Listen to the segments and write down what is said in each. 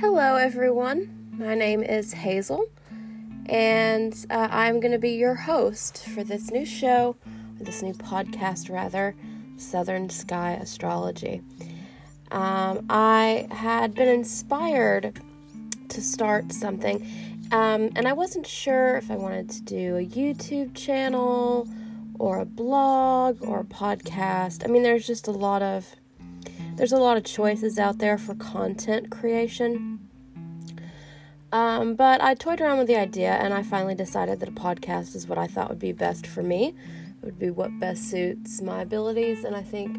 Hello, everyone. My name is Hazel, and uh, I'm going to be your host for this new show, this new podcast, rather, Southern Sky Astrology. Um, I had been inspired to start something, um, and I wasn't sure if I wanted to do a YouTube channel or a blog or a podcast. I mean, there's just a lot of there's a lot of choices out there for content creation. Um, but I toyed around with the idea and I finally decided that a podcast is what I thought would be best for me. It would be what best suits my abilities, and I think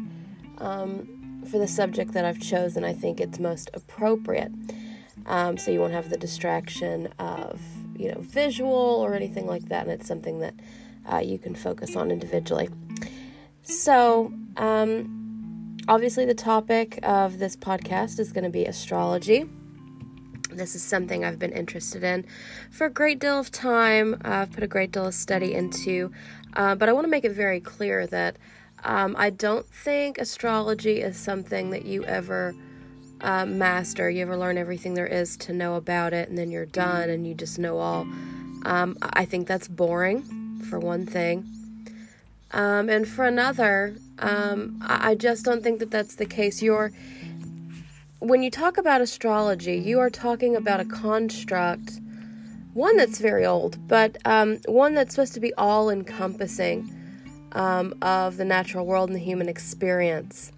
um, for the subject that I've chosen, I think it's most appropriate. Um, so you won't have the distraction of you know visual or anything like that, and it's something that uh, you can focus on individually. So, um, obviously, the topic of this podcast is going to be astrology. This is something I've been interested in for a great deal of time. I've put a great deal of study into, uh, but I want to make it very clear that um, I don't think astrology is something that you ever uh, master. You ever learn everything there is to know about it, and then you're done and you just know all. Um, I think that's boring, for one thing. Um, and for another, um, I just don't think that that's the case. You're, when you talk about astrology, you are talking about a construct, one that's very old, but um, one that's supposed to be all encompassing um, of the natural world and the human experience.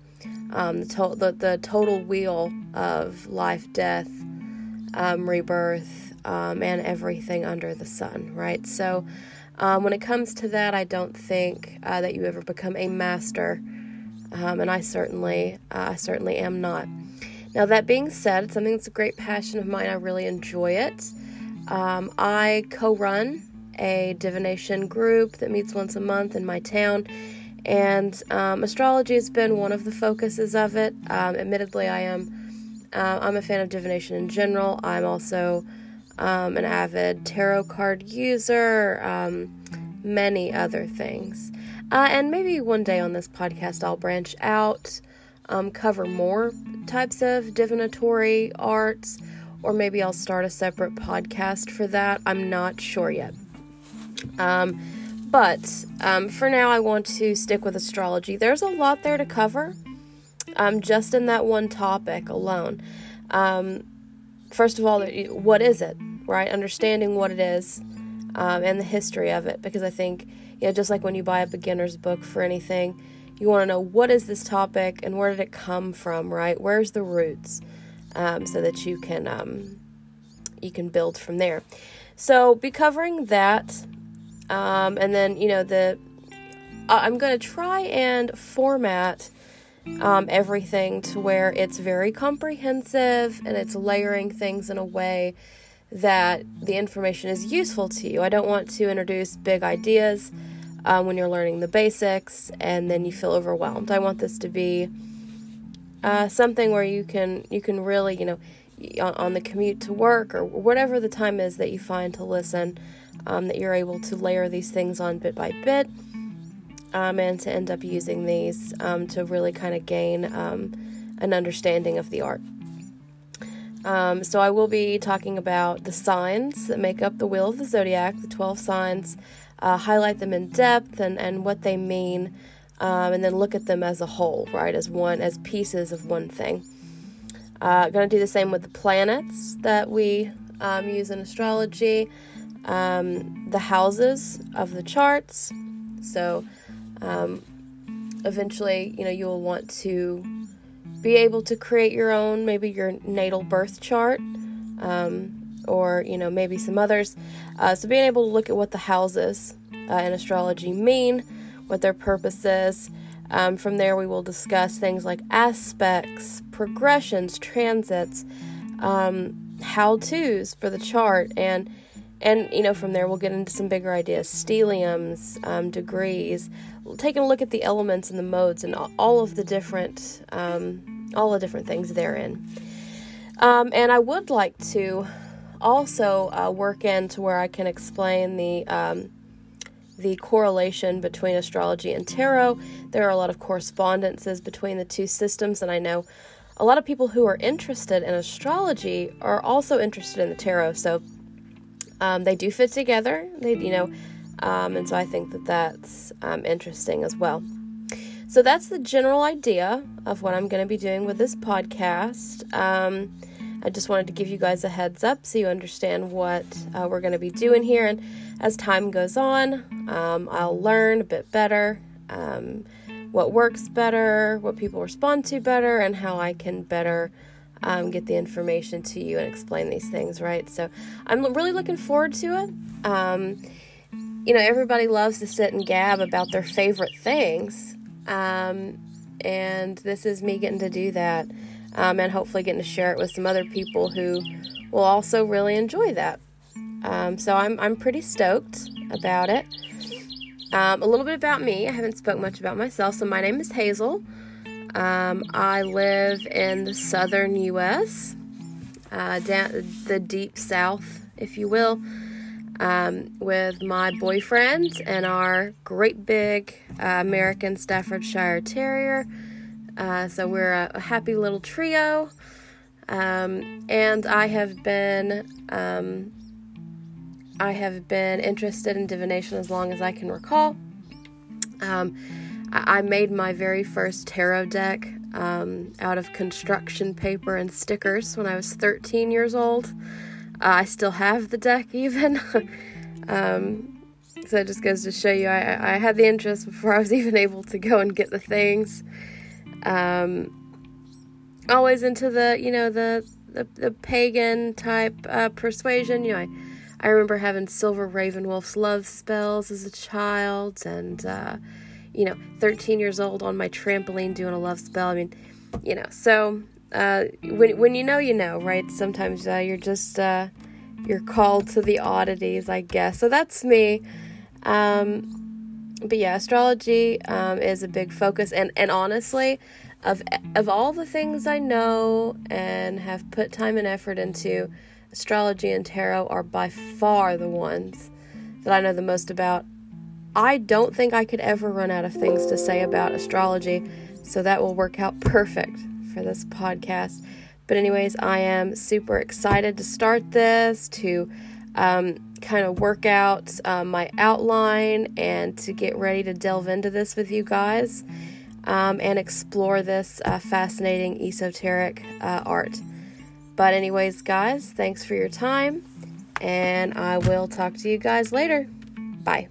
Um, the, to- the, the total wheel of life, death, um, rebirth, and everything under the sun, right? So, um, when it comes to that, I don't think uh, that you ever become a master, um, and I certainly, uh, I certainly am not. Now that being said, it's something that's a great passion of mine. I really enjoy it. Um, I co-run a divination group that meets once a month in my town, and um, astrology has been one of the focuses of it. Um, admittedly, I am. Uh, I'm a fan of divination in general. I'm also um, an avid tarot card user, um, many other things. Uh, and maybe one day on this podcast, I'll branch out, um, cover more types of divinatory arts, or maybe I'll start a separate podcast for that. I'm not sure yet. Um, but um, for now, I want to stick with astrology. There's a lot there to cover, um, just in that one topic alone. Um, first of all, what is it, right? Understanding what it is um, and the history of it, because I think, you know, just like when you buy a beginner's book for anything, you want to know what is this topic and where did it come from, right? Where's the roots, um, so that you can um, you can build from there. So, be covering that, um, and then you know the I'm going to try and format um, everything to where it's very comprehensive and it's layering things in a way that the information is useful to you. I don't want to introduce big ideas um, when you're learning the basics and then you feel overwhelmed. I want this to be uh, something where you can you can really you know on, on, the commute to work or whatever the time is that you find to listen um, that you're able to layer these things on bit by bit um, and to end up using these um, to really kind of gain um, an understanding of the art. Um, so, I will be talking about the signs that make up the wheel of the zodiac, the 12 signs, uh, highlight them in depth and, and what they mean, um, and then look at them as a whole, right, as one, as pieces of one thing. Uh, going to do the same with the planets that we um, use in astrology, the houses of the charts. So, um, eventually, you know, you'll want to be able to create your own, maybe your natal birth chart, um, or you know, maybe some others. Uh, so, being able to look at what the houses uh, in astrology mean, what their purpose is. Um, from there, we will discuss things like aspects, progressions, transits, um, how tos for the chart, and and you know from there we'll get into some bigger ideas stelliums um, degrees taking a look at the elements and the modes and all of the different um, all the different things therein um, and i would like to also uh, work into where i can explain the um, the correlation between astrology and tarot there are a lot of correspondences between the two systems and i know a lot of people who are interested in astrology are also interested in the tarot. So um, they do fit together. They, you know, um, and so I think that that's um, interesting as well. So that's the general idea of what I'm going to be doing with this podcast. Um, I just wanted to give you guys a heads up so you understand what uh, we're going to be doing here. And as time goes on, um, I'll learn a bit better um, what works better, what people respond to better, and how I can better um, get the information to you and explain these things, right? So I'm really looking forward to it. Um, you know, everybody loves to sit and gab about their favorite things. Um, and this is me getting to do that um, and hopefully getting to share it with some other people who will also really enjoy that. Um, so I'm, I'm pretty stoked about it. Um, a little bit about me. I haven't spoke much about myself. So my name is Hazel. Um, I live in the southern U.S., uh, down the deep south, if you will, um, with my boyfriend and our great big uh, American Staffordshire Terrier. Uh, so we're a, a, happy little trio. Um, and I have been um, I have been interested in divination as long as I can recall. Um, I made my very first tarot deck um, out of construction paper and stickers when I was 13 years old. I still have the deck, even. um, so it just goes to show you I, I, had the interest before I was even able to go and get the things. Um, always into the, you know, the the, the pagan type uh, persuasion. You know, I, I remember having Silver RavenWolf's love spells as a child, and uh, you know, 13 years old on my trampoline doing a love spell. I mean, you know, so uh, when when you know, you know, right? Sometimes uh, you're just uh, you're called to the oddities, I guess. So that's me. Um, but yeah, astrology um, is a big focus, and and honestly, of of all the things I know and have put time and effort into, astrology and tarot are by far the ones that I know the most about I don't think I could ever run out of things to say about astrology, so that will work out perfect for this podcast. But, anyways, I am super excited to start this, to um, kind of work out uh, my outline, and to get ready to delve into this with you guys um, and explore this uh, fascinating esoteric uh, art. But, anyways, guys, thanks for your time, and I will talk to you guys later. Bye.